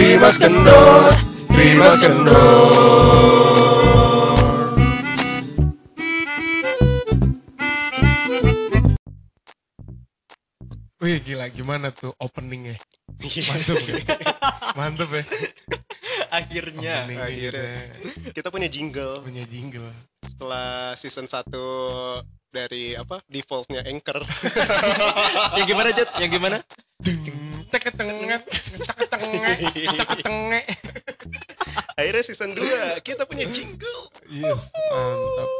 Primas kendor, Primas kendor. Wih gila gimana tuh openingnya? Iya. Mantep ya? Mantep ya? Akhirnya. Opening akhirnya. kita Kita punya jingle punya jingle. setelah season 1 dari apa defaultnya Anchor. Yang gimana Jet? Yang gimana? Cek cenget, cek. Akhirnya season 2 kita punya jingle. Yes, mantap.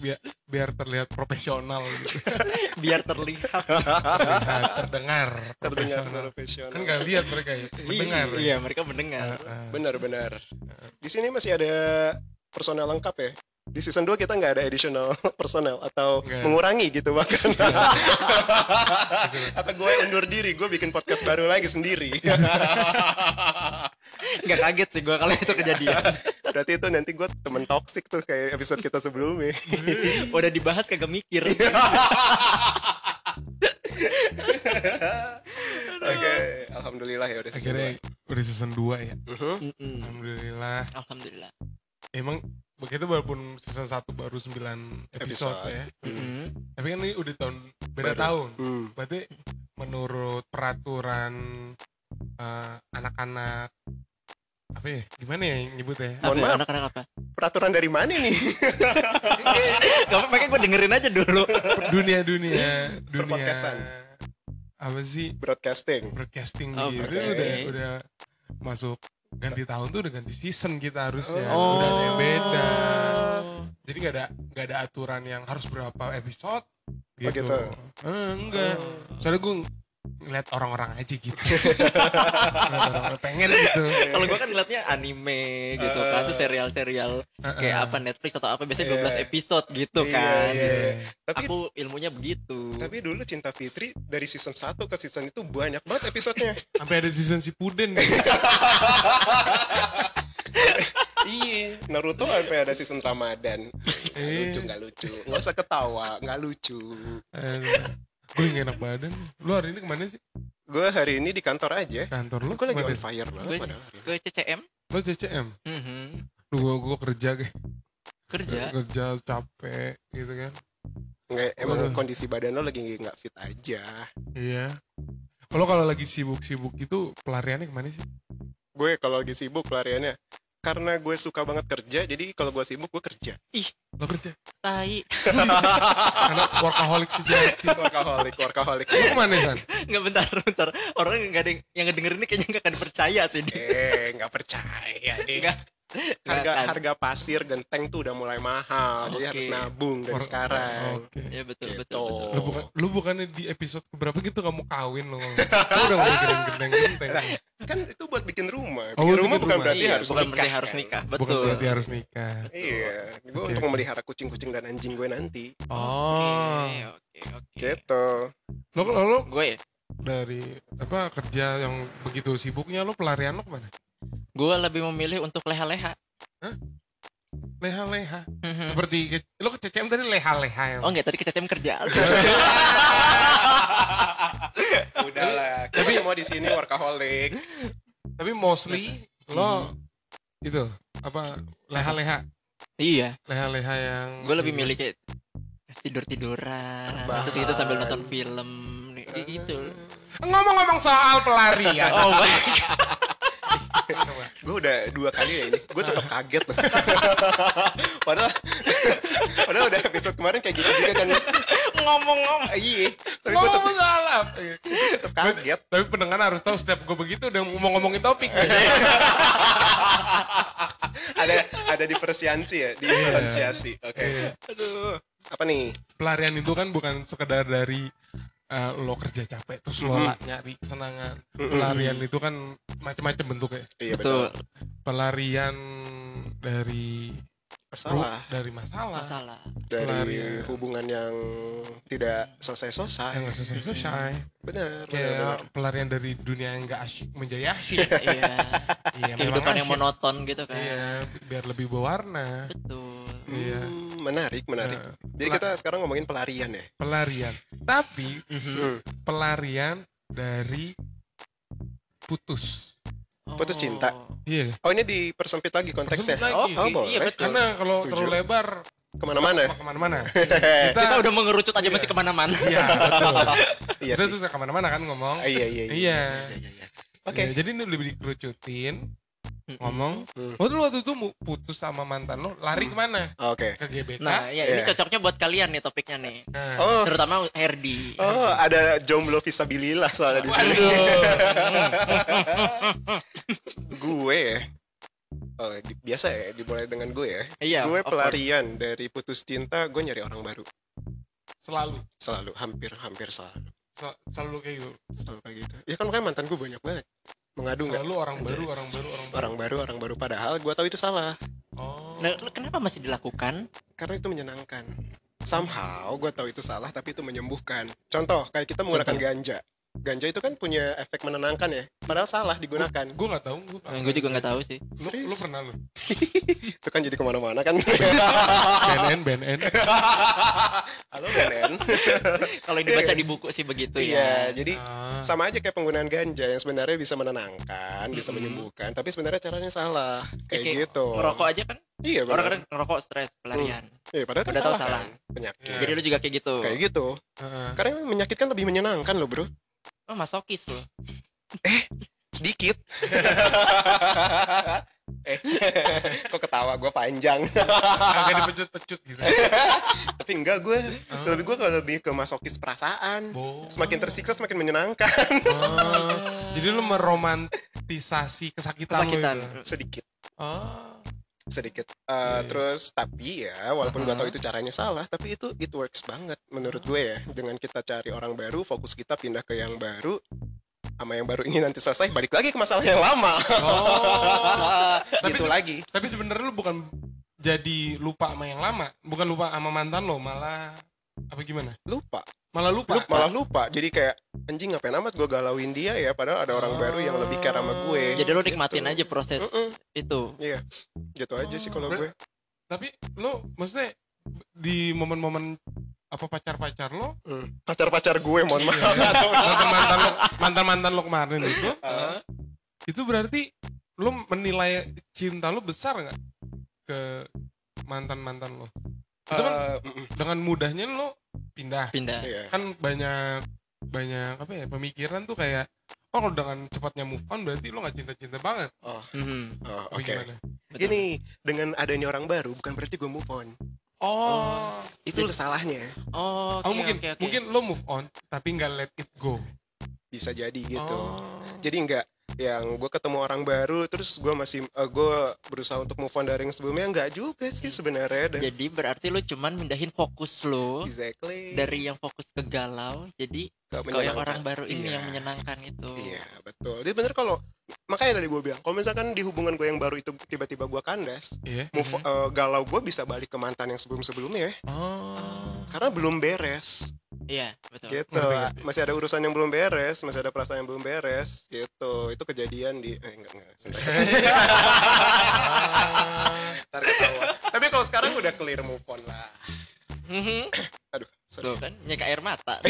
Biar, biar terlihat profesional gitu. Biar terlihat. Terlihat, terdengar Terdengar profesional. Kan gak lihat mereka ya, mendengar. Iya, mereka mendengar. Ah, ah. Benar-benar. Di sini masih ada personel lengkap ya. Di season 2 kita nggak ada additional personel atau Nggak. mengurangi gitu bahkan. atau gue undur diri, gue bikin podcast baru lagi sendiri. Nggak kaget sih gue kalau itu kejadian. Berarti itu nanti gue temen toxic tuh kayak episode kita sebelumnya. Udah dibahas kagak mikir. Oke, alhamdulillah ya udah season Akhirnya udah season 2 ya. dua. Mhm. Mm-mm. Alhamdulillah. Alhamdulillah. Emang begitu walaupun season 1 baru 9 episode, Episode. ya. Mm-mm. Tapi kan ini udah tahun beda Baru. tahun. Hmm. Berarti menurut peraturan eh, anak-anak apa ya? Gimana ya nyebutnya? Mohon ya, maaf. anak-anak apa? Peraturan dari mana nih? Gak apa makanya gue dengerin aja dulu. Dunia-dunia dunia Perpodcastan. apa sih? Broadcasting. Broadcasting Oh, gitu oke. udah udah masuk ganti tahun tuh udah ganti season kita harusnya. Oh. Udah ada yang beda. Jadi nggak ada nggak ada aturan yang harus berapa episode gitu. Oh, gitu. Eh, enggak. Soalnya gue ngeliat orang-orang aja gitu. Orang-orang pengen gitu. Kalau gue kan ngeliatnya anime gitu kan, tuh serial-serial kayak apa Netflix atau apa biasanya 12 Iya. episode gitu Iya, kan. iya. Tapi Aku ilmunya begitu. tapi dulu Cinta Fitri dari season 1 ke season itu banyak banget episodenya. Sampai ada season si Puden gitu. iya, Naruto sampai ada season Ramadan. Nggak Eh. lucu, nggak lucu. Nggak usah ketawa, nggak lucu. Gue gak enak badan. Lu hari ini ke mana sih? Gue hari ini di kantor aja. Kantor lu? Gue lagi on fire banget Gue-. Gue CCM. Lu CCM? Mhm. Lu gua, gua kerja kayak Kerja. kerja capek gitu kan. Nggak, emang Waduh. kondisi badan lo lagi nggak fit aja. Iya. Kalau kalau lagi sibuk-sibuk itu pelariannya ke mana sih? Gue kalau lagi sibuk pelariannya. Karena gue suka banget kerja, jadi kalau gue sibuk gue kerja. Lo kerja? Tai. Karena workaholic sejati. Workaholic, workaholic. Lu ke mana San? Nggak bentar, bentar. Orang yang nggak ada yang, ngedengerin ini kayaknya nggak akan percaya sih dia. Eh, nggak percaya deh. Nggak. harga akan. harga pasir genteng tuh udah mulai mahal jadi Oke. harus nabung dari War- sekarang Oke. Ya betul, Gitu. betul, betul. Lu bukan lu bukannya di episode keberapa gitu kamu kawin lo. Lu udah mulai gede-gede genteng. Kan itu buat bikin rumah Oh, bikin buat rumah bikin bukan rumah. berarti Iya, harus bukan nikah berarti harus kan? nikah. Bukan Betul. berarti harus nikah. iya gue Oke, untuk memelihara kucing-kucing dan anjing gue nanti Oh. Oke, oke, oke. gitu Lo kalau lo Gue ya, dari apa kerja yang begitu sibuknya lo pelarian lo ke mana? gue lebih memilih untuk leha-leha. Leha-leha. Seperti ke- lo ke CCM tadi leha-leha ya. Oh enggak, tadi kita kerja. udahlah tapi semua di sini workaholic Tapi mostly lo itu apa leha-leha iya, leha-leha yang gue lebih milih kayak tidur-tiduran, Rebahan. terus gitu sambil nonton film, kayak gitu. ngomong-ngomong soal pelarian. Oh, gue udah dua kali ya ini. Gue tetap kaget loh. Padahal padahal udah episode kemarin kayak gitu juga kan ngomong-ngomong. Ah, iya. Tapi gue tetap, soal apa? tetap kaget. Tapi pendengar harus tahu setiap gue begitu udah ngomong-ngomongin topik. ada ada diferensiasi ya diferensiasi. Oke. Iya. aduh. Apa nih? Pelarian itu kan bukan sekedar dari eh, lo kerja capek terus lo lah nyari kesenangan. Mhm. Pelarian itu kan macam-macam bentuknya. iya betul Pelarian dari masalah dari masalah, Masalah. dari pelarian. hubungan yang tidak selesai selesai yang nggak selesai-selesai. benar benar Kayak benar pelarian dari dunia yang nggak asyik menjadi asyik. Iya. iya, memang Kehidupan yang monoton gitu kan. Iya, biar lebih berwarna. Betul. Iya. Hmm, menarik menarik Nah, jadi kita sekarang ngomongin pelarian ya pelarian. Tapi Mhm. Hmm. pelarian dari putus. Putus cinta. Iya. Oh ini dipersempit lagi konteksnya. Persempit Oh, lagi. Oh, iya, boleh. betul. Karena kalau Setuju. terlalu lebar Ke mana-mana. ke mana-mana. Kita udah mengerucut aja masih ke mana-mana. Iya, betul. Iya Kita sih. susah ke mana-mana kan ngomong. Ah, Iya iya Iya. iya. iya, iya. Oke. Ya, jadi ini lebih dikerucutin ngomong. Hmm. Oh lu waktu itu putus sama mantan lo, lari ke mana? Oke. Ke GBK. Nah, ya ini Iya. cocoknya buat kalian nih topiknya nih. Nah. Oh. Terutama Herdi. Oh, ada jomblo visabilillah soalnya di sini. gue ya. Oh, di- biasa ya dimulai dengan gue ya. Iya. gue pelarian dari putus cinta, gue nyari orang baru. Selalu. Selalu, hampir hampir selalu. Sel- Selalu kayak gitu. Selalu kayak gitu. Ya kan makanya mantan gue banyak banget. Mengadu nggak? Selalu orang baru, orang baru, orang baru. Orang baru, orang baru padahal gue tahu itu salah. Oh. Nah, kenapa masih dilakukan? Karena itu menyenangkan. Somehow gue tahu itu salah tapi itu menyembuhkan. Contoh kayak kita menggunakan Contoh. ganja. Ganja itu kan punya efek menenangkan ya. Padahal salah digunakan. Gue nggak tahu. Gue Nah, gue juga nggak tahu sih. Lu, lu Serius? pernah lu? Itu kan jadi ke mana-mana kan. BNN, BNN. Halo Benen. Kalau dibaca di buku sih begitu Iya, ya. jadi Ah. sama aja kayak penggunaan ganja yang sebenarnya bisa menenangkan, bisa Mm-mm. menyembuhkan, tapi sebenarnya caranya salah. Kayak Kayak gitu. Ngerokok aja kan Iya, orang benar. kadang ngerokok stres pelarian. Iya, padahal kan Udah salah, salah. kan? Penyakit. Iya. Jadi lu juga kayak gitu. Kayak gitu. Heeh. Karena yang menyakitkan lebih menyenangkan loh, Bro. Oh, masokis lu. Sedikit. eh, kok ketawa gue panjang. Agak dipecut-pecut gitu. tapi enggak gue. Oh. Lebih gue kalau lebih ke masokis perasaan. Bo. Semakin tersiksa semakin menyenangkan. Oh. Jadi lu meromantisasi kesakitan, Kesakitan. lu itu. Sedikit. Oh. Sedikit Uh, iya. terus tapi ya walaupun gue Uh-huh. tahu itu caranya salah tapi itu it works banget menurut gue ya dengan kita cari orang baru fokus kita pindah ke yang baru sama yang baru ini nanti selesai balik lagi ke masalah yang lama Oh. Tapi gitu se- lagi Tapi sebenarnya lu bukan jadi lupa sama yang lama, bukan lupa sama mantan lo, malah apa gimana? lupa Malah lupa. malah lupa jadi kayak anjing ngapain amat gue galauin dia ya padahal ada orang baru yang lebih care sama gue Jadi lu Gitu. nikmatin aja proses Mm-mm. itu. iya gitu aja sih kalau gue Tapi lu maksudnya di momen-momen apa pacar-pacar lo, Hmm. pacar-pacar gue mohon maaf mantan-mantan lo, mantan-mantan lo kemarin itu, Ah. itu berarti lu menilai cinta lu besar nggak ke mantan-mantan lo? Itu kan Uh, mm-mm. dengan mudahnya lo pindah. Pindah. iya Kan banyak banyak apa ya pemikiran tuh kayak oh kalau dengan cepatnya move on berarti lo nggak cinta-cinta banget. oh, Mhm. oh, oke? Betul. gini dengan adanya orang baru bukan berarti gue move on Oh, itu salahnya Oh, oh oke, mungkin oke, oke. mungkin lo move on tapi nggak let it go. bisa jadi gitu Oh. jadi enggak yang gue ketemu orang baru terus gue masih gue berusaha untuk move on dari yang sebelumnya enggak juga sih sebenarnya dan Jadi berarti lu cuman mindahin fokus lu exactly dari yang fokus ke galau jadi Nggak ke yang orang baru ini Iya. yang menyenangkan itu. iya betul jadi bener kalau makanya tadi gue bilang kalau misalkan di hubungan gue yang baru itu tiba-tiba gue kandas Iya. move eh, galau gue bisa balik ke mantan yang sebelum sebelumnya Oh. karena belum beres Iya, betul. gitu masih ada urusan yang belum beres masih ada perasaan yang belum beres gitu itu kejadian di eh enggak enggak sebentar. Ntar ketawa. tapi kalau sekarang udah clear move on lah Mhm. aduh sorry kan, nyeka air mata.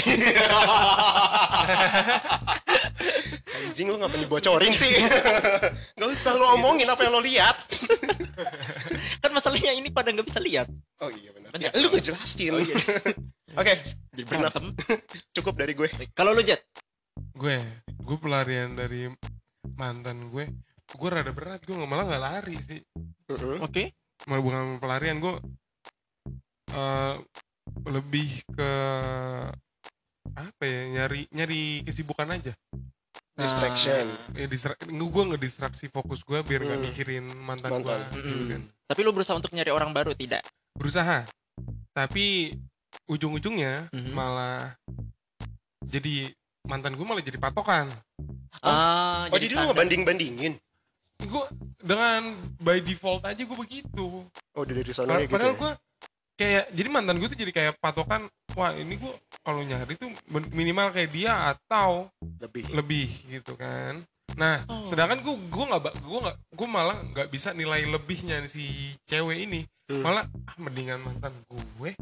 anjing lo ngapain dibocorin sih nggak usah lo omongin apa yang lo lihat kan masalahnya ini pada nggak bisa lihat. oh iya benar Benar. ya, lu ngejelasin Oh, iya. Oke berantem. cukup dari gue Kalau lu Jet, gue gue pelarian dari mantan gue gue rada berat gue nggak malah nggak lari sih oke? malah bukan pelarian gue eh lebih ke apa ya nyari nyari kesibukan aja distraction Nah, ya distra gue ngedistraksi fokus gue biar nggak Hmm. mikirin mantan, Mantan. gue mm-mm. gitu kan Tapi lu berusaha untuk nyari orang baru tidak? berusaha tapi ujung-ujungnya Mhm. malah jadi mantan gue malah jadi patokan Ah, oh jadi lo standar. ngebanding bandingin gue dengan by default aja gue begitu oh dari Pad- sononya gitu padahal ya? gue kayak jadi mantan gue tuh jadi kayak patokan wah ini gue kalau nyari tuh minimal kayak dia atau lebih lebih gitu kan nah Oh. sedangkan gue gue nggak gue nggak gue malah nggak bisa nilai lebihnya si cewek ini Hmm. malah ah, mendingan mantan gue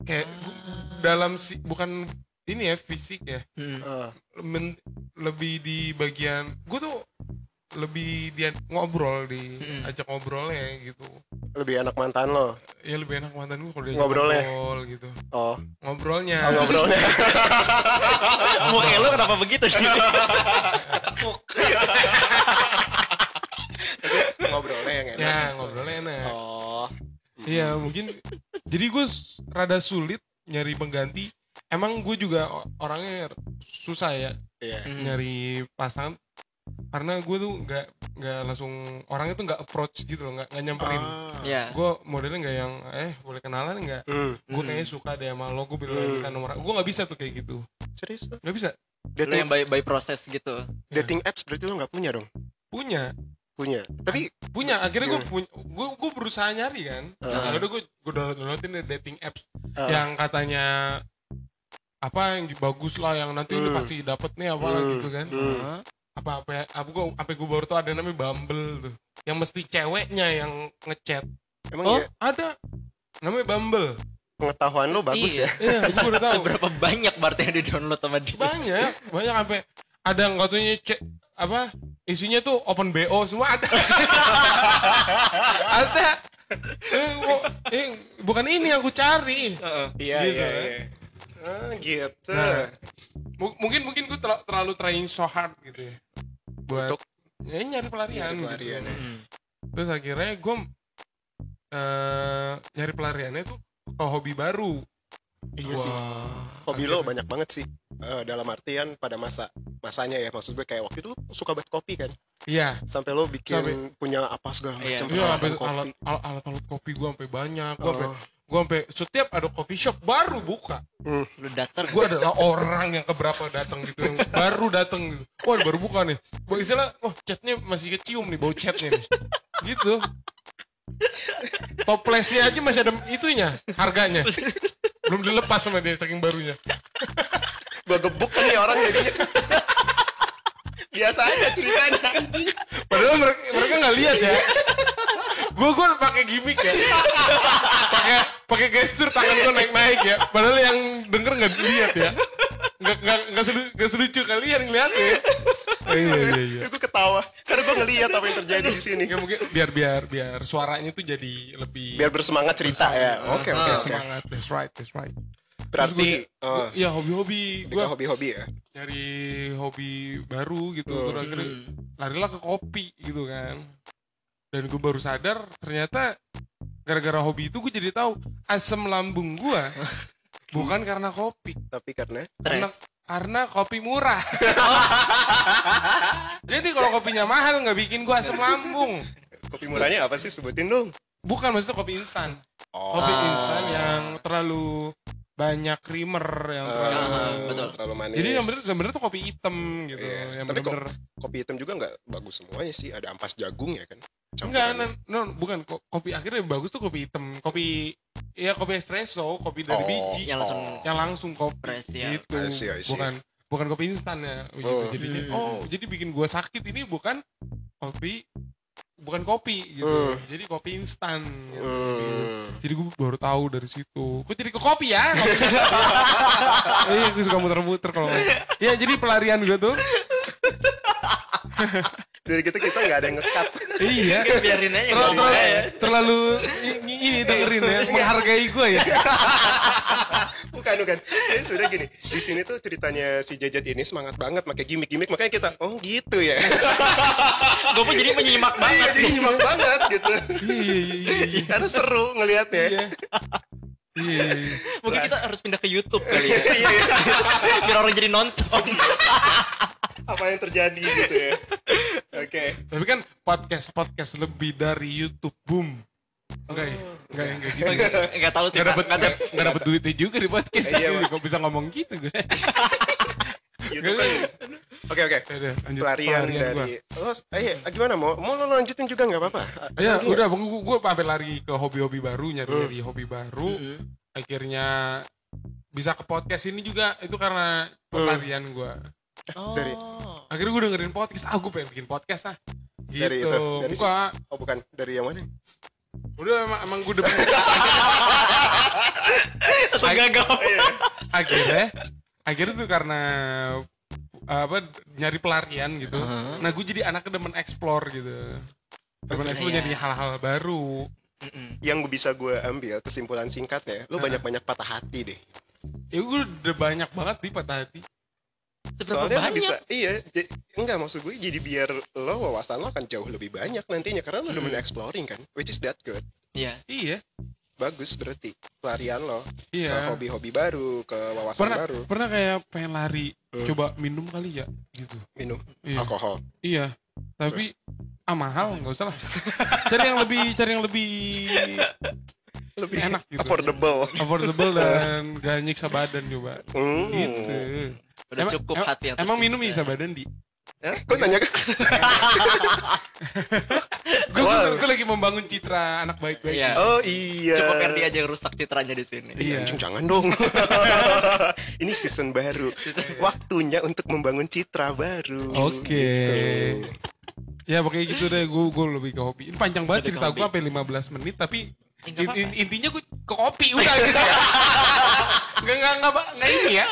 kayak gua- Ah. dalam si bukan ini ya fisik ya Mm. Ah, men- lebih di bagian gue tuh lebih dia ngobrol di Mm. ajak ngobrolnya gitu Lebih enak mantan lo. ya lebih enak mantan gue kalau dia Ngobrolnya? ngobrol gitu Oh, ngobrolnya oh ngobrolnya. Muka lu kenapa begitu sih? ngobrolnya yang enak. ya ngobrolnya enak Oh. Iya mungkin jadi gue rada sulit nyari pengganti. Emang gue juga orangnya susah ya Iya. Hmm. nyari pasangan karena gue tuh nggak nggak langsung orangnya tuh nggak approach gitu loh nggak nggak nyamperin. Ah. Ya. Gue modelnya nggak yang eh boleh kenalan nggak? Hmm. Gue Hmm. kayaknya suka deh sama lo gue bilang Hmm. minta nomor. Gue nggak bisa tuh kayak gitu. Serius tuh? Nggak bisa. Dating, yang by, by proses gitu. dating apps berarti lo nggak punya dong? Punya Punya. Tapi punya akhirnya gue Gimana? punya gue gue berusaha nyari kan. Ah. Akhirnya gue gue download downloadin deh dating apps ah, yang katanya apa yang bagus lah yang nanti lu Hmm. pasti dapet nih apalah Hmm. gitu kan hmm. Hah? apa apa apa gue apa gue baru tuh ada namanya Bumble tuh yang mesti ceweknya yang ngechat emang Oh. ya ada namanya Bumble pengetahuan lo bagus Iya. ya. iya gue udah tahu Seberapa banyak berarti yang di download sama dia? banyak banyak sampai ada yang katanya cek apa isinya tuh open bo semua ada ada eh, eh, bukan ini yang aku cari Heeh. Iya Gitu, iya kan? iya. Ah, gitu. Nah, mu- mungkin mungkin gue terla- terlalu trying so hard gitu ya buat Untuk ya, nyari pelarian, nyari pelarian gitu. ya. Hmm. terus akhirnya gue eh nyari pelariannya tuh ke hobi baru Iya sih. Hobi lo banyak banget sih. Eh, dalam artian pada masa masanya ya. Maksud gue kayak waktu itu suka banget kopi kan. Iya. Sampai lo bikin Sampai- punya apa segala Iya. macam iya peralatan kopi alat alat alat, alat kopi gue sampai banyak. Gue sampai Oh. gue sampai setiap ada coffee shop baru buka. Lu datar gue adalah orang yang keberapa datang gitu yang baru datang gitu. Wah baru buka nih. Wah, istilah oh catnya masih kecium nih bau catnya nih. Gitu. Toplesnya aja masih ada itunya harganya belum dilepas sama dia saking barunya. Gue gebuk kan nih orang jadinya. Biasa aja ceritanya anjing. Padahal mereka mereka nggak lihat ya. Gue gue pakai gimmick ya. Pakai pakai gestur tangan gue naik naik ya. Padahal yang denger nggak lihat ya nggak nggak nggak selu- nggak selucu kalian ngeliat ya iya iya iya gue ketawa karena gue ngeliat apa yang terjadi di sini Ya mungkin biar biar biar suaranya tuh jadi lebih biar bersemangat cerita ya oke oke oke semangat. That's right, that's right. berarti gua- eh, Iya hobi-hobi gue hobi-hobi ya nyari hobi baru gitu. Hmm. Terus akhirnya larilah ke kopi gitu kan. Dan gue baru sadar ternyata gara-gara hobi itu gue jadi tahu asam lambung gue bukan karena kopi, tapi karena karena Stres. karena kopi murah. jadi kalau kopinya mahal nggak bikin gue asam lambung. kopi murahnya apa sih sebutin dong Bukan maksudnya kopi instan. oh kopi Ah. instan yang terlalu banyak creamer yang Eh, terlalu Ah, betul. terlalu manis jadi yang bener yang bener tuh kopi hitam gitu Iya. yang Tapi kok- bener-bener kopi hitam juga nggak bagus semuanya sih ada ampas jagung ya kan enggak Campurannya. no, no, bukan ko- kopi akhirnya yang bagus tuh kopi hitam kopi ya kopi espresso kopi dari Oh. biji Yang langsung yang langsung kopi Press, ya. gitu I see, I see. bukan bukan kopi instan ya gitu. Oh. jadinya Hmm. oh jadi bikin gua sakit ini bukan kopi bukan kopi gitu Hmm. jadi kopi instan gitu. Jadi gue baru tahu dari situ. Gue jadi ke kopi ya. Iya, gue suka muter-muter kalau. Ya, jadi pelarian gue tuh. dari gitu kita nggak ada yang ngekat Iya. Biarin aja Terlalu, terlalu, aja. terlalu ini, ini dengerin ya, menghargai gue ya. bukan bukan jadi sudah gini di sini tuh ceritanya si Jejet ini semangat banget pakai gimmick-gimmick makanya kita oh gitu ya Gue pun jadi menyimak iya banget. jadi nyimak banget gitu Iya, iya, iya, iya. karena seru ngelihatnya Iya. Iya, iya, iya. Mungkin kita harus pindah ke YouTube kali ya. Iya, iya. Biar orang jadi nonton. apa yang terjadi gitu ya oke Tapi kan podcast podcast lebih dari YouTube boom. Enggak ya? Enggak, enggak gitu. Enggak tahu sih. Enggak dapat enggak dapat duitnya juga di podcast. Iya. Kok bisa ngomong gitu gue. YouTube kan oke oke Ya pelarian gua. dari oh eh gimana mau mau lo lanjutin juga nggak apa-apa Ya Lagi udah, gue gue sampai lari ke hobi-hobi baru, nyari-nyari Hmm. hobi baru. Mm-mm. Akhirnya bisa ke podcast ini juga itu karena pelarian gue. Oh. Dari- Akhirnya gue dengerin podcast, ah gue pengen bikin podcast ah. Gitu. Dari itu, dari si- Enggak, oh bukan dari yang mana udah emang, emang gue udah Langsung gagal. Iya. akhirnya akhirnya tuh karena apa nyari pelarian gitu. Uh-huh. Nah gue jadi anak demen explore gitu. Demen Oke. explore jadi hal-hal baru. Mm-mm. yang bisa gue ambil kesimpulan singkatnya lo Heeh. banyak-banyak patah hati deh Ya gue udah banyak banget di patah hati. Seberapa soalnya lo banyak? bisa iya enggak maksud gue jadi biar lo wawasan lo akan jauh lebih banyak nantinya karena lo demen Hmm. exploring kan which is that good Iya. Iya, bagus berarti pelarian lo ke iya. hobi-hobi baru ke wawasan Pernah baru pernah kayak pengen lari, Hmm. coba minum kali ya gitu. minum Iya. alkohol Iya. Tapi ah mahal nggak usah lah. cari yang lebih cari yang lebih lebih Enak gitu. affordable affordable dan gak nyiksa badan coba. Hmm. Gitu. Udah Emang- cukup em- hati yang Emang minum nyiksa badan di? kok nanya kan Gue Wow. lagi membangun citra anak baik-baik. Iya. oh iya Cukup Erdi aja yang rusak citranya di sini. Iya, anjing, jangan dong. Ini season baru. Waktunya untuk membangun citra baru. Oke. Gitu. Ya pokoknya gitu deh gue gue lebih ke hobi. Ini panjang banget Lebih cerita gue sampai 15 menit tapi in- in- intinya gue ke kopi udah gitu ya. Nggak nggak nggak ba- nggak ini ya.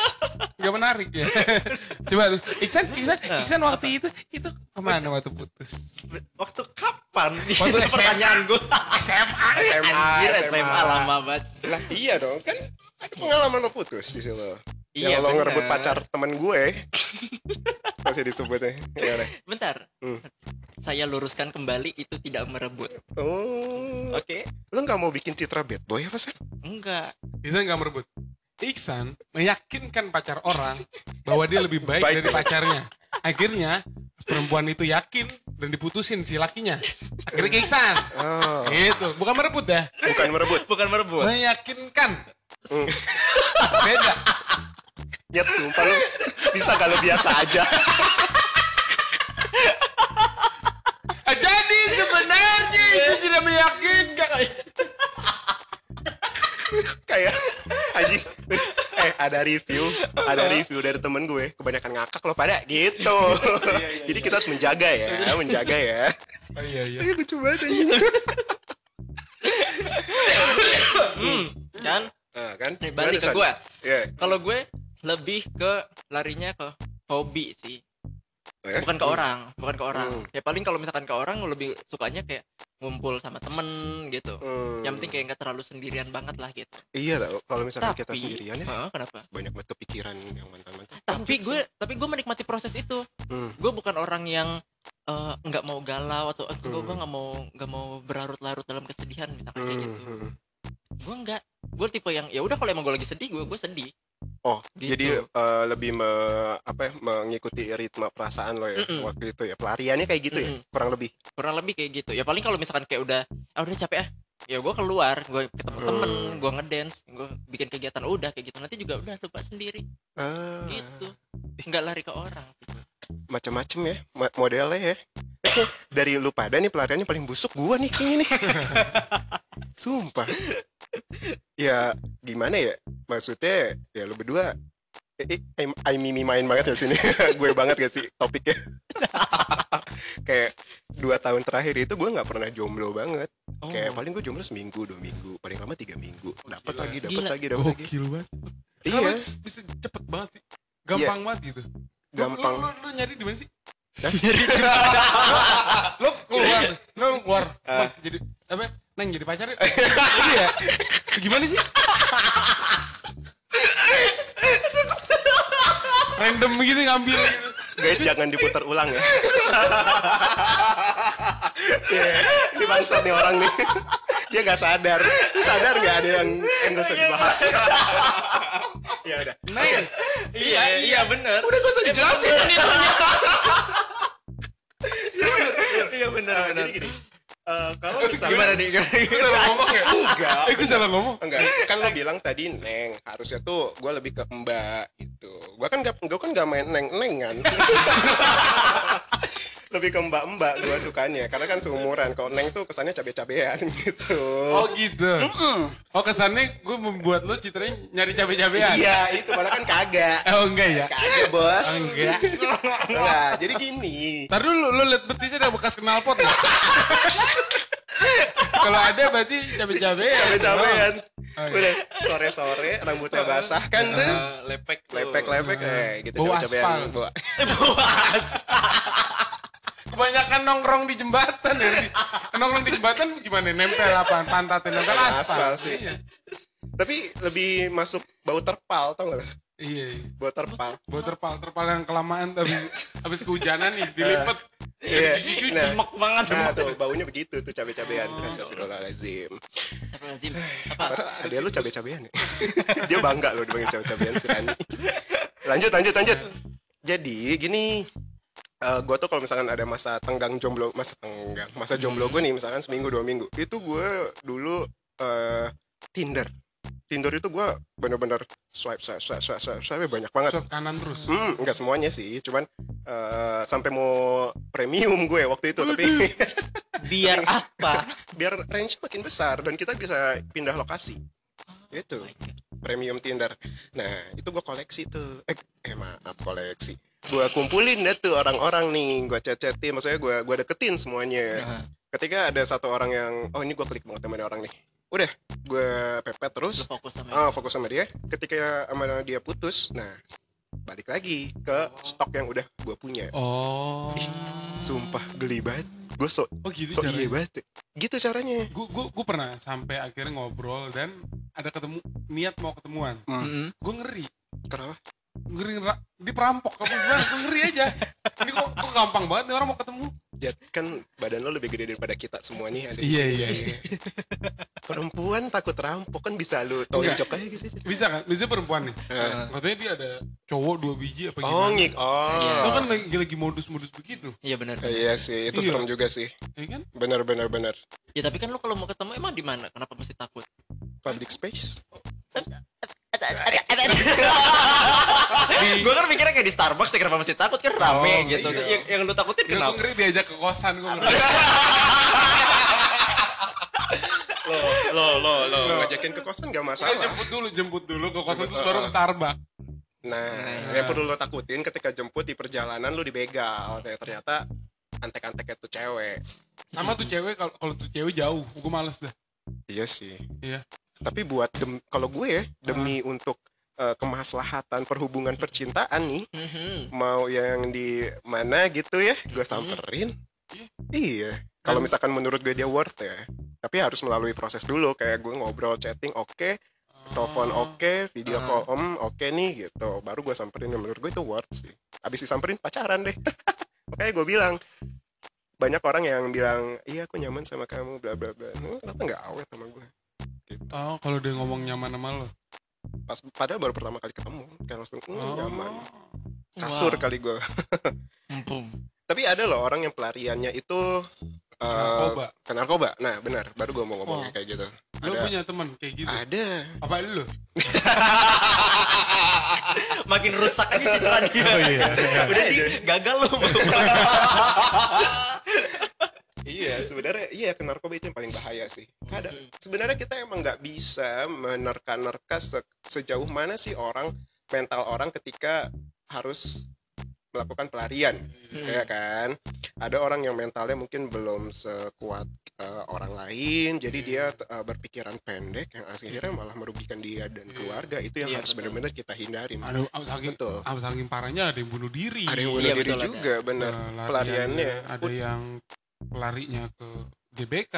Nggak menarik ya. Coba lu. Iksan Iksan Nah, Iksan waktu itu itu ke mana waktu putus? Waktu kapan? Waktu Itu pertanyaan gue. SMA. SMA, Anjir SMA, SMA. lama banget. Lah iya dong, kan ada pengalaman lo putus di situ. Iya, yang lo ngerebut pacar temen gue. Masih disebutnya. Ya udah. Bentar. Hmm. Saya luruskan kembali itu tidak merebut. Oh, Oke? lo nggak mau bikin citra bad boy apa sih? Enggak. Iksan nggak merebut. Iksan meyakinkan pacar orang bahwa dia lebih baik, Baik. dari pacarnya. Akhirnya perempuan itu yakin dan diputusin si lakinya. Akhirnya ke Iksan. Oh, Gitu. Bukan merebut ya. bukan merebut. Bukan merebut. Meyakinkan. Hmm. Beda. Nyet, sumpah lo bisa kalau biasa aja. Ah, Jadi sebenarnya itu tidak meyakinkan. kayak anjing eh ada review ada review dari temen gue kebanyakan ngakak lo pada gitu jadi kita harus menjaga ya menjaga ya Oh, iya iya. Lucu banget anjing. Hmm, kan? nah, kan balik ke gue. Iya. Kalau gue lebih ke larinya ke hobi sih. Eh? Bukan ke orang, bukan ke orang. Hmm. Ya paling kalau misalkan ke orang lebih sukanya kayak ngumpul sama temen gitu. Hmm. Yang penting kayak nggak terlalu sendirian banget lah gitu. iya kalau misalnya Tapi, kita sendirian ya Heeh, kenapa? banyak banget kepikiran yang mantan-mantan Tapi gue, tapi gue menikmati proses itu. Hmm. Gue bukan orang yang eh, nggak mau galau atau eh, gue Hmm. gue nggak mau nggak mau berlarut-larut dalam kesedihan misalkan kayak Hmm, gitu. hmm. Gue nggak. Gue tipe yang ya udah kalau emang gue lagi sedih gue gue sedih. Oh Gitu. jadi eh, lebih me- apa ya, mengikuti ritme perasaan lo ya Mm-mm. waktu itu ya? Pelariannya kayak gitu ya? Mm-mm. kurang lebih? Kurang lebih kayak gitu. Ya paling kalau misalkan kayak udah ah udah capek ah. Ya gue keluar gue ketemu temen Hmm. gue ngedance gue bikin kegiatan udah kayak gitu. Nanti juga udah lupa sendiri. Ah, gitu. Nggak lari ke orang sih. macem-macem ya ma- modelnya ya. Dari lu pada nih pelariannya paling busuk gua nih kayaknya nih. Sumpah ya gimana ya maksudnya ya lu berdua eh, eh, I- I mimi main banget ya sini gue banget gak sih topiknya kayak dua tahun terakhir itu gue nggak pernah jomblo banget oh, kayak paling gue jomblo seminggu dua minggu paling lama tiga minggu dapat gila. lagi dapat Gila. lagi dapat lagi Gokil banget. iya bisa cepet banget sih? Gampang banget gitu. Gampang Lu, lu, lu nyari di mana sih? Hah? lu keluar, lu keluar. Bang, jadi apa? Neng jadi pacar yuk. Iya. Gimana sih? Random gitu ngambil. Gitu. guys jangan diputar ulang ya. Iya, ini bangsat nih orang nih. Dia nggak sadar. Lu sadar nggak ada yang usah dibahas? Ya udah. Neng. iya iya bener. Udah gak usah dijelasin. iya bener Nah, bener. jadi gini eh, kalau misalnya gimana nih? Gue salah ngomong ya? enggak. Eh, gue salah ngomong. enggak. Kan lo bilang tadi neng. Harusnya tuh gue lebih ke mbak gitu. Gue kan gak gue kan gak main neng nengan lebih ke mbak mbak gue sukanya karena kan seumuran kalau neng tuh kesannya cabe cabean gitu Oh gitu. Oh kesannya gue membuat lo citranya nyari cabe-cabean. iya itu malah kan kagak Oh enggak ya? kagak bos Oh, enggak. enggak jadi gini Ntar dulu lo liat betisnya ada bekas knalpot nggak? Kalau ada berarti cabe-cabean. cabe cabean Oh, iya. Udah sore-sore rambutnya basah kan tuh. Eh, lepek tuh. Lepek-lepek eh gitu Bau cabe-cabean. aspal. Kebanyakan nongkrong di jembatan ya. Di- nongkrong di jembatan gimana? Nempel apa? Pantatnya nempel Aspal aspal. sih. Iya. Tapi lebih masuk bau terpal tau gak? Iya. iya. Bau terpal. Bau terpal, terpal yang kelamaan tapi habis kehujanan nih dilipet. Iya. Dicuci-cuci. Nah, Cemek banget. Nah tuh baunya begitu tuh cabe-cabean. Astagfirullahaladzim. Astagfirullahaladzim. Apa? Ada lu cabe-cabean ya? Dia bangga loh dipanggil cabe-cabean si Rani. Lanjut, lanjut, lanjut. Jadi gini, eh gue tuh kalau misalkan ada masa tenggang jomblo, masa tenggang, masa jomblo gue nih misalkan seminggu dua minggu, itu gue dulu eh Tinder. Tinder itu gue bener-bener swipe, swipe, swipe, swipe, swipe, swipe banyak banget. Swab kanan terus. Hmm, enggak semuanya sih, cuman eh sampai mau premium gue waktu itu, tapi Biar apa? biar range makin besar dan kita bisa pindah lokasi. Itu premium Tinder. Nah, itu gue koleksi tuh. Eh, eh maaf koleksi. Gue kumpulin deh tuh orang-orang nih, gue chat-chatin, maksudnya gue gua deketin semuanya. Nah, Ketika ada satu orang yang, oh ini gue klik banget sama orang nih. Udah, gue pepet lu terus, fokus sama ah, fokus sama dia. Ketika sama dia putus, nah balik lagi ke stok yang udah gue punya. Oh. Sumpah, geli banget. Gue so, Oh gitu so iya caranya. banget. Gitu caranya. Gue gue gue pernah sampai akhirnya ngobrol dan ada ketemu niat mau ketemuan. Mm-mm. Gue ngeri. Kenapa? Ngeri di perampok apa gimana? Gue ngeri aja. Ini kok, kok gampang banget nih orang mau ketemu. Jat, kan badan lo lebih gede daripada kita semua nih ada di Iya, sini. iya, iya. Perempuan takut rampok kan bisa lo tonjok aja gitu. Bisa kan? Bisa perempuan nih. Nah. Katanya dia ada cowok dua biji apa Oh, gimana. ngik. Oh. Iya. Itu kan lagi, lagi modus-modus begitu. Iya benar. Iya sih, itu Iya. serem juga sih. Ya kan? Bener bener bener. Ya tapi kan lu kalau mau ketemu emang di mana? Kenapa mesti takut? Public space. gue kan mikirnya kayak di Starbucks ya kenapa mesti takut kan rame Oh, gitu. iya. Yang, yang lu takutin Ya, gue kenapa? ngeri diajak ke kosan gue ngeri. Lo lo lo lo Lo. ngajakin ke kosan gak masalah. jemput dulu, jemput dulu ke kosan Jemput, terus baru ke Starbucks. Nah, yang perlu lo takutin ketika jemput di perjalanan lo dibegal. Kayak ternyata antek-anteknya tuh cewek. Sama tuh cewek kalau kalau tuh cewek jauh, gue males dah. Iya sih. Iya. Tapi buat dem- kalau gue ya demi untuk eh, kemaslahatan perhubungan percintaan nih, Mhm. mau yang di mana gitu ya, gue samperin. Iya. Iya. Kalau misalkan menurut gue dia worth ya, tapi harus melalui proses dulu. Kayak gue ngobrol, chatting, oke, telepon Oh. oke, video Ah. call om, oke nih gitu. Baru gue samperin. Menurut gue itu worth sih. Abis disamperin pacaran deh. Makanya gue bilang, banyak orang yang bilang, iya aku nyaman sama kamu, bla bla bla. Lu Kenapa nggak awet sama gue? Oh, kalau dia ngomong nyaman sama lo. Pas padahal baru pertama kali ketemu, kayak langsung "Hmm, Oh. nyaman. Kasur Wow. kali gue. Tapi ada loh orang yang pelariannya itu eh, Narkoba. ke narkoba. Nah benar, baru gue mau ngomong Wah. kayak gitu. Lo Ada. punya teman kayak gitu? Ada. Apa lu? Makin rusak aja citra dia. Oh, iya. Udah di gagal lu. Iya, sebenarnya iya ke narkoba itu yang paling bahaya sih. Kadang sebenarnya kita emang nggak bisa menerka-nerka se- sejauh mana sih orang mental orang ketika harus melakukan pelarian, ya kan? Ada orang yang mentalnya mungkin belum sekuat eh, orang lain, jadi dia eh, berpikiran pendek yang akhirnya malah merugikan dia dan keluarga. Itu yang Iya, harus betul. benar-benar kita hindarin. Ada saking, Betul. ah, saking parahnya ada yang bunuh diri. Ada yang bunuh Iya, diri betul, ada. juga, benar. Pelariannya, Pelariannya. Ada yang pelarinya ke GBK.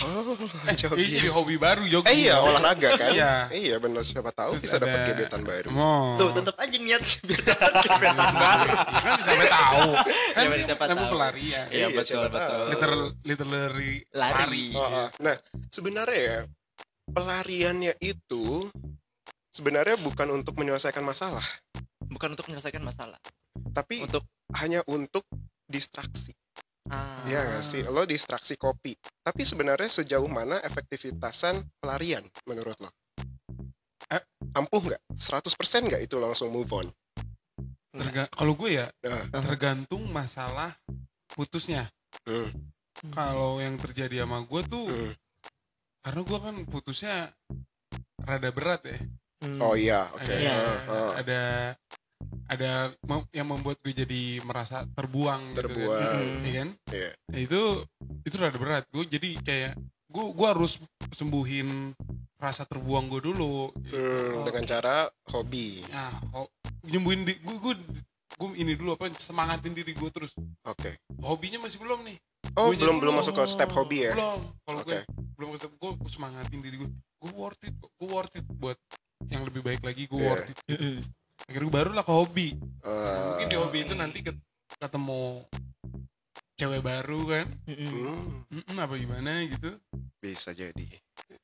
Oh, Eh, jogging. jadi hobi baru jogging. Eh iya olahraga kan? Iya. Iya benar siapa tahu Terus bisa dapat ada- gebetan baru. Oh. Tuh tetap aja niat biar dapat gebetan baru. Ya kan sampai tahu. Kan Ya, siapa namanya tahu. pelarian. Iya Iya, betul betul. Literal, literally Lari. Oh, oh. Nah sebenarnya ya pelariannya itu sebenarnya bukan untuk menyelesaikan masalah, Bukan untuk menyelesaikan masalah. tapi Untuk hanya untuk distraksi. Ah, Iya nggak sih? Lo distraksi kopi. Tapi sebenarnya sejauh mana efektivitasan pelarian menurut lo? Eh. Ampuh nggak? 100% nggak itu langsung move on? Terga- kalau gue ya Nah. tergantung masalah putusnya. Hmm. Kalau yang terjadi sama gue tuh Hmm. karena gue kan putusnya rada berat ya. hmm. Oh iya, oke. Ada Iya. Ah, ah. ada ada yang membuat gue jadi merasa terbuang, Terbuang. gitu kan. Hmm. Iya kan? Iya. Nah, itu itu rada berat. Gue jadi kayak gue gue harus sembuhin rasa terbuang gue dulu. gitu. Hmm, dengan cara hobi. Nah, oh, nyembuhin di gue, gue, gue ini dulu apa semangatin diri gue terus. Oke. Hobinya masih belum nih. Oh, Gua belum belum masuk ke step hobi ya? Belum. Kalau gue Oke. belum ke step gue, gue semangatin diri gue. Gue worth it, gue worth it buat yang lebih baik lagi. Gue Iya. worth it. Mm-mm. Akhirnya gue barulah ke hobi. Eh, Mungkin di hobi itu nanti ket- ketemu cewek baru kan. Hmm, Mm-mm, apa gimana gitu. bisa jadi.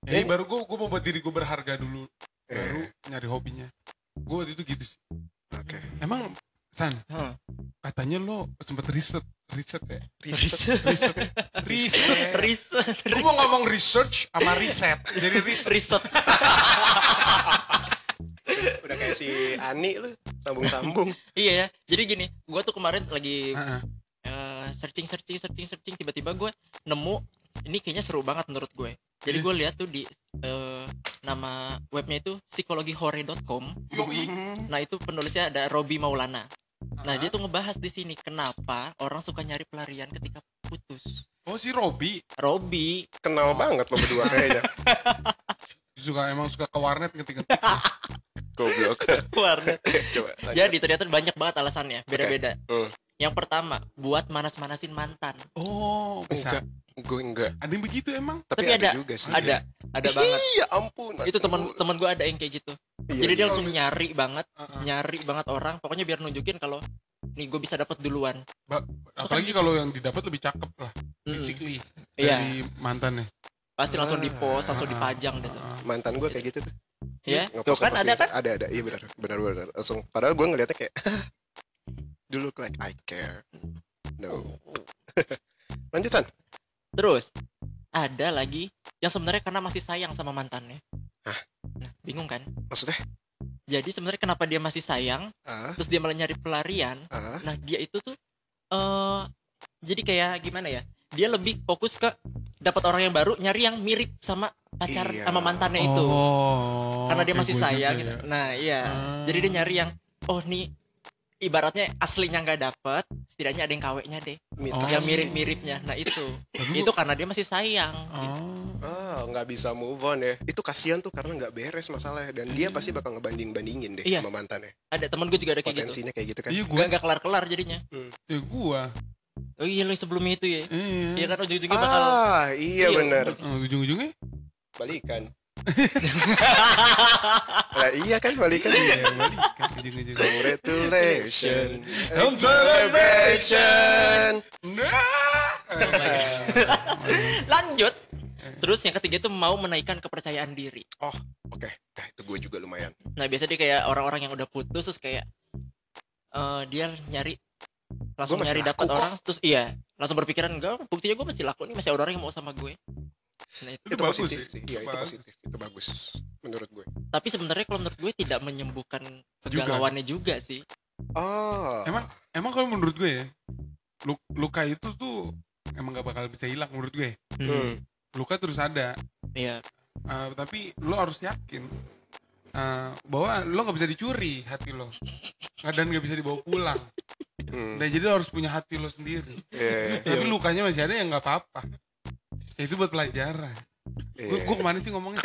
Eh. baru gue gue mau buat diri gue berharga dulu. Baru Eh, nyari hobinya. Gue waktu itu gitu sih. Oke. Emang San, Hah. katanya lo sempet riset, riset ya? Riset. Riset, riset. Riset. Gue mau ngomong research sama riset. Jadi riset. Riset. Si Ani lu, sambung-sambung. Iya ya. Jadi gini, gue tuh kemarin lagi Heeh. eh, searching searching searching searching tiba-tiba gue nemu ini kayaknya seru banget menurut gue. Jadi Iya. gue lihat tuh di eh, nama webnya itu psikologihore.com. Yoi. Nah itu penulisnya ada Robi Maulana. Nah Ah. dia tuh ngebahas di sini kenapa orang suka nyari pelarian ketika putus. Oh si Robi Robi, Kenal banget lo berdua kayaknya. suka emang suka ke warnet ngetik Goblok. warnet. Coba. lanjut. Jadi ternyata banyak banget alasannya, beda-beda. Hmm. Yang pertama, buat manas-manasin mantan. Oh bisa. Enggak, gue enggak. Ada yang begitu emang. Tapi, Tapi ada, ada, juga sih. Ada, ada banget. Iya ampun. Itu teman teman gue ada yang kayak gitu. Iya, Jadi dia iya. langsung nyari banget, Heeh. nyari banget orang. Pokoknya biar nunjukin kalau nih gue bisa dapat duluan. Apalagi kalau yang didapat lebih cakep lah, Mm-mm. physically Iya, dari mantannya. Pasti langsung di post, langsung Ah. dipajang deh. tuh. Ah. mantan gue kayak gitu tuh. Ya, tuh Ngepost- kan ada kan? Ada ada. Iya benar. Benar benar. Langsung. Padahal gue ngeliatnya kayak. Do look like I care. No. Lanjut San. Terus ada lagi yang sebenarnya karena masih sayang sama mantannya. Hah? Nah, bingung kan? Maksudnya? Jadi sebenarnya kenapa dia masih sayang, Ah, terus dia malah nyari pelarian? ah. Nah, dia itu tuh eh jadi kayak gimana ya? Dia lebih fokus ke dapat orang yang baru, nyari yang mirip sama pacar Iya. sama mantannya itu. Oh, Karena dia masih sayang gitu. ya. Nah, iya. Ah. Jadi dia nyari yang oh nih ibaratnya aslinya nggak dapet, setidaknya ada yang kawenya deh, Mitas. yang mirip-miripnya. Nah, itu. Itu karena dia masih sayang. gitu. Oh. Ah, nggak bisa move on ya. Itu kasihan tuh karena nggak beres masalahnya dan dia pasti bakal ngebanding-bandingin deh Iya. sama mantannya. Ada temen gue juga ada kayak gitu. Potensinya kayak gitu kan. Iya Nggak gua, nggak kelar-kelar jadinya. ya gua. Oh iya lo sebelum itu ya. Iya. Iya kan ujung-ujungnya bakal Ah, iya Iya, bener. Oh, ujung-ujungnya? Balikan. Lah iya kan balikan. Iya, balikan ujung-ujungnya. Congratulations And celebration. Nah. lanjut. Terus yang ketiga itu mau menaikkan kepercayaan diri. Oke, nah itu gue juga lumayan. Nah biasanya dia kayak orang-orang yang udah putus terus kayak eh, dia nyari langsung nyari dapat kok. orang terus iya langsung berpikiran enggak buktinya gue masih laku nih masih ada orang yang mau sama gue. Nah, itu. Itu Itu, bagus positif sih. sih. Iya, itu positif. Itu bagus menurut gue. Tapi sebenarnya kalau menurut gue tidak menyembuhkan kegalauannya juga, sih. Oh. Emang emang kalau menurut gue ya, lu- luka itu tuh emang gak bakal bisa hilang menurut gue. Hmm. Luka terus ada, Iya. Uh, tapi lo harus yakin uh, bahwa lo nggak bisa dicuri hati lo, dan nggak bisa dibawa pulang. Hmm. Nah jadi lo harus punya hati lo sendiri. Iya, Tapi lukanya masih ada yang nggak apa-apa. Ya, itu buat pelajaran. Gue iya. gue ke mana sih ngomongnya?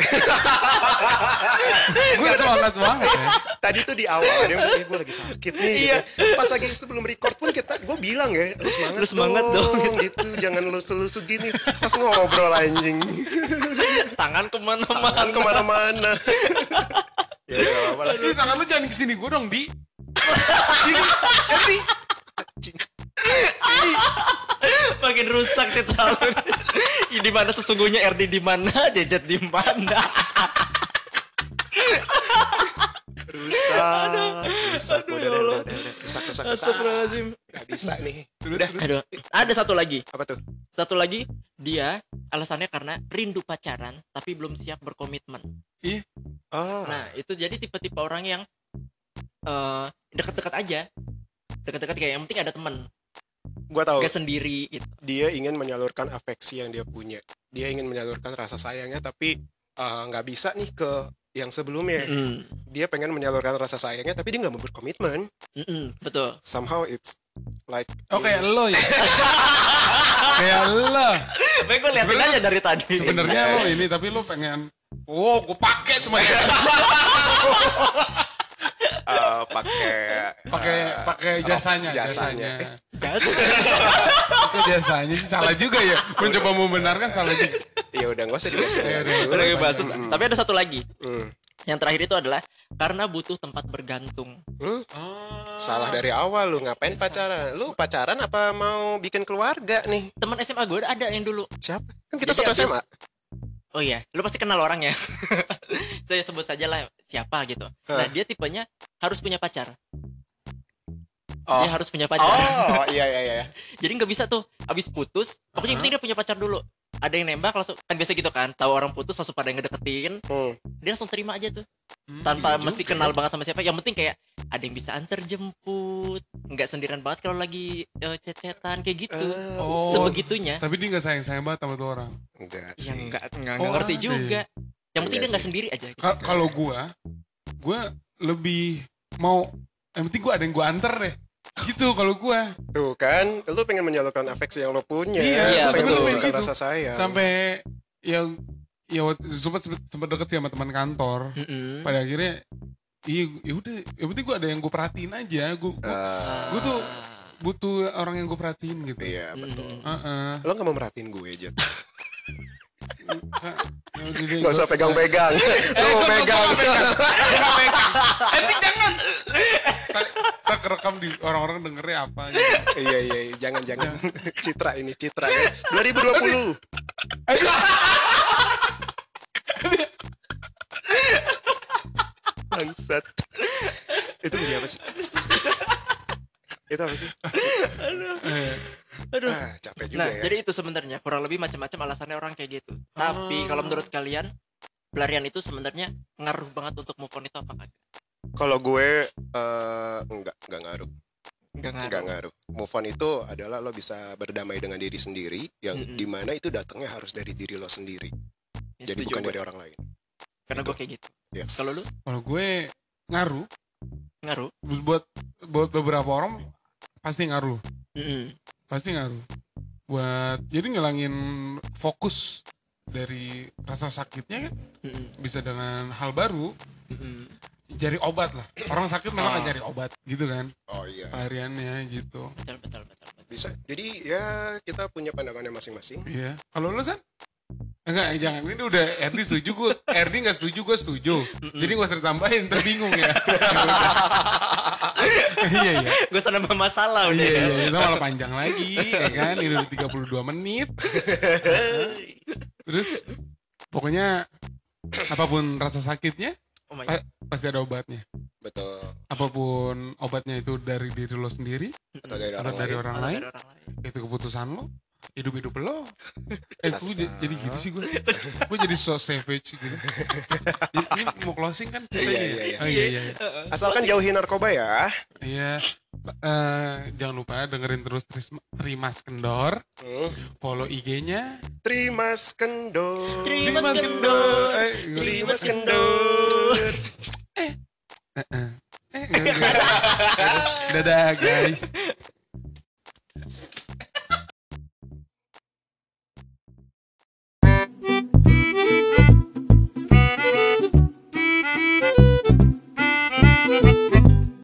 gue semangat banget ya. Tadi tuh di awal ada yang bilang, "Eh, gue lagi sakit nih. Iya. Gitu. Pas lagi sebelum record pun kita, gue bilang ya, lu semangat, Lu semangat dong. gitu. Jangan lusuk-lusuk gini. Pas ngobrol anjing. Tangan ke mana-mana. Tangan ke mana-mana. ya apa-apa. Ini tangan lo jangan ke sini gue dong di. Ini, ini. Makin rusak sih tahun. di mana sesungguhnya RD di mana, Jejet di mana. Rusak. Rusak. aduh, Udah, ya udah, Allah. udah, udah. Rusak, rusak. Astagfirullahaladzim. Bisa nih. Terus, Udah. terus. Aduh, ada satu lagi. Apa tuh? Satu lagi, dia alasannya karena rindu pacaran tapi belum siap berkomitmen. Oh. Nah, itu jadi tipe-tipe orang yang eh dekat-dekat aja. Dekat-dekat kayak yang penting ada temen, gue tahu. gak sendiri gitu. dia ingin menyalurkan afeksi yang dia punya. Dia ingin menyalurkan rasa sayangnya, tapi uh, nggak bisa nih ke yang sebelumnya. Mm-mm. Dia pengen menyalurkan rasa sayangnya, tapi dia nggak mau berkomitmen. Mm-mm, betul. Somehow it's like Oh kayak lo ya. kayak lo. Tapi gue liatin aja dari tadi. Sebenarnya lo ini tapi lo pengen Oh, gue pakai semuanya. Eh, pakai Pakai eh, pakai jasanya, jasanya. jasanya. Pakai jasanya sih salah juga ya. Mencoba membenarkan salah juga. Ya udah nggak usah dibahas. Ya. Mm. Tapi ada satu lagi. Hmm. Yang terakhir itu adalah karena butuh tempat bergantung. Hmm? Salah dari awal lu ngapain pacaran? Lu pacaran apa mau bikin keluarga nih? Teman SMA gue ada yang dulu. Siapa? Kan kita Jadi satu aku- SMA. Oh iya, lu pasti kenal orangnya. Saya sebut saja lah siapa gitu. Nah, Hah. dia tipenya harus punya pacar. Oh. Dia harus punya pacar. Oh, iya iya iya. Jadi nggak bisa tuh abis putus. Pokoknya yang Aha. penting dia punya pacar dulu. Ada yang nembak langsung kan biasa gitu kan. Tahu orang putus langsung pada yang ngedeketin. Hmm. Dia langsung terima aja tuh. Hmm, Tanpa iya mesti juga. kenal banget sama siapa. Yang penting kayak ada yang bisa antar jemput. Nggak sendirian banget kalau lagi eh, chat-chatan kayak gitu. Eh, Oh, Sebegitunya. tapi dia nggak sayang-sayang banget sama tuh orang. enggak sih. Yang nggak nggak Oh, ngerti ada. juga. Yang penting Iya dia nggak sendiri aja. Ka- Kalau gua, gua lebih mau yang penting gua ada yang gua anter deh. Gitu kalau gua. Tuh kan, lu pengen menyalurkan afeksi yang lo punya. Iya, Iya, pengen betul. Gitu. rasa sayang. Sampai yang ya sempat sempat deket ya sama teman kantor. Mm-mm. Pada akhirnya iya ya udah yang penting gua ada yang gua perhatiin aja. Gua, gua Ah, gua tuh butuh orang yang gua perhatiin gitu. iya betul. Mm-mm. Heeh. Lo gak mau merhatiin gue, Jet? Gak usah pegang-pegang. Lo mau gua- gua pegang. pegang. Nanti jangan. Tak kerekam di orang-orang dengernya apa gitu. iya, iya, iya. Jangan-jangan. Citra ini, Citra. Ya. 2020. Bangsat. Itu bunyi apa sih? Itu apa sih? Aduh. Ah, capek juga Nah, ya. jadi itu sebenarnya kurang lebih macam-macam alasannya orang kayak gitu. Tapi kalau menurut kalian pelarian itu sebenarnya ngaruh banget untuk move on itu apa kagak? Kalau gue eh, enggak, enggak ngaruh. Enggak ngaruh. Enggak ngaruh. Move on itu adalah lo bisa berdamai dengan diri sendiri yang Mm-mm. di mana itu datangnya harus dari diri lo sendiri. Ya, Jadi bukan gue. dari orang lain. Karena Gitu. gue kayak gitu. Yes. Kalau lu? Kalau gue ngaruh Ngaruh. buat buat beberapa orang pasti ngaruh. Mm-mm. Pasti ngaruh. Buat jadi ngilangin fokus dari rasa sakitnya kan Mm-mm. bisa dengan hal baru Mm-mm. cari obat lah. Orang sakit memang Ah. cari obat gitu kan Oh iya. pelariannya gitu. Betul, betul, betul, betul. Bisa. Jadi ya kita punya pandangannya masing-masing. Iya. Kalau lu san? Enggak, jangan. Ini udah Erdi setuju gue. Erdi nggak setuju, gue setuju. Jadi gak usah ditambahin, terbingung ya. iya, iya. Gue nambah masalah udah. Iya, ya. iya, itu malah panjang lagi, ya kan? Ini udah 32 menit. Terus, pokoknya apa pun rasa sakitnya, Oh my god. pasti ada obatnya. Betul. Apa pun obatnya itu dari diri lo sendiri, Atau dari atau orang dari lain. orang lain, dari orang lain. itu keputusan lo. Hidup-hidup lo. Eh, gue jadi gitu sih gue. Gue jadi so savage gitu. Ini mau closing kan? Iya, ceritanya ya? iya, iya. Oh iya, iya. iya. Asalkan jauhi narkoba ya. Iya. Eh, jangan lupa dengerin terus Tris- Rimas Kendor, Hmm. follow IG-nya. Trimas kendor. Trimas kendor. Eh, Trimas kendor. eh, eh. Eh, enggak. Dadah guys.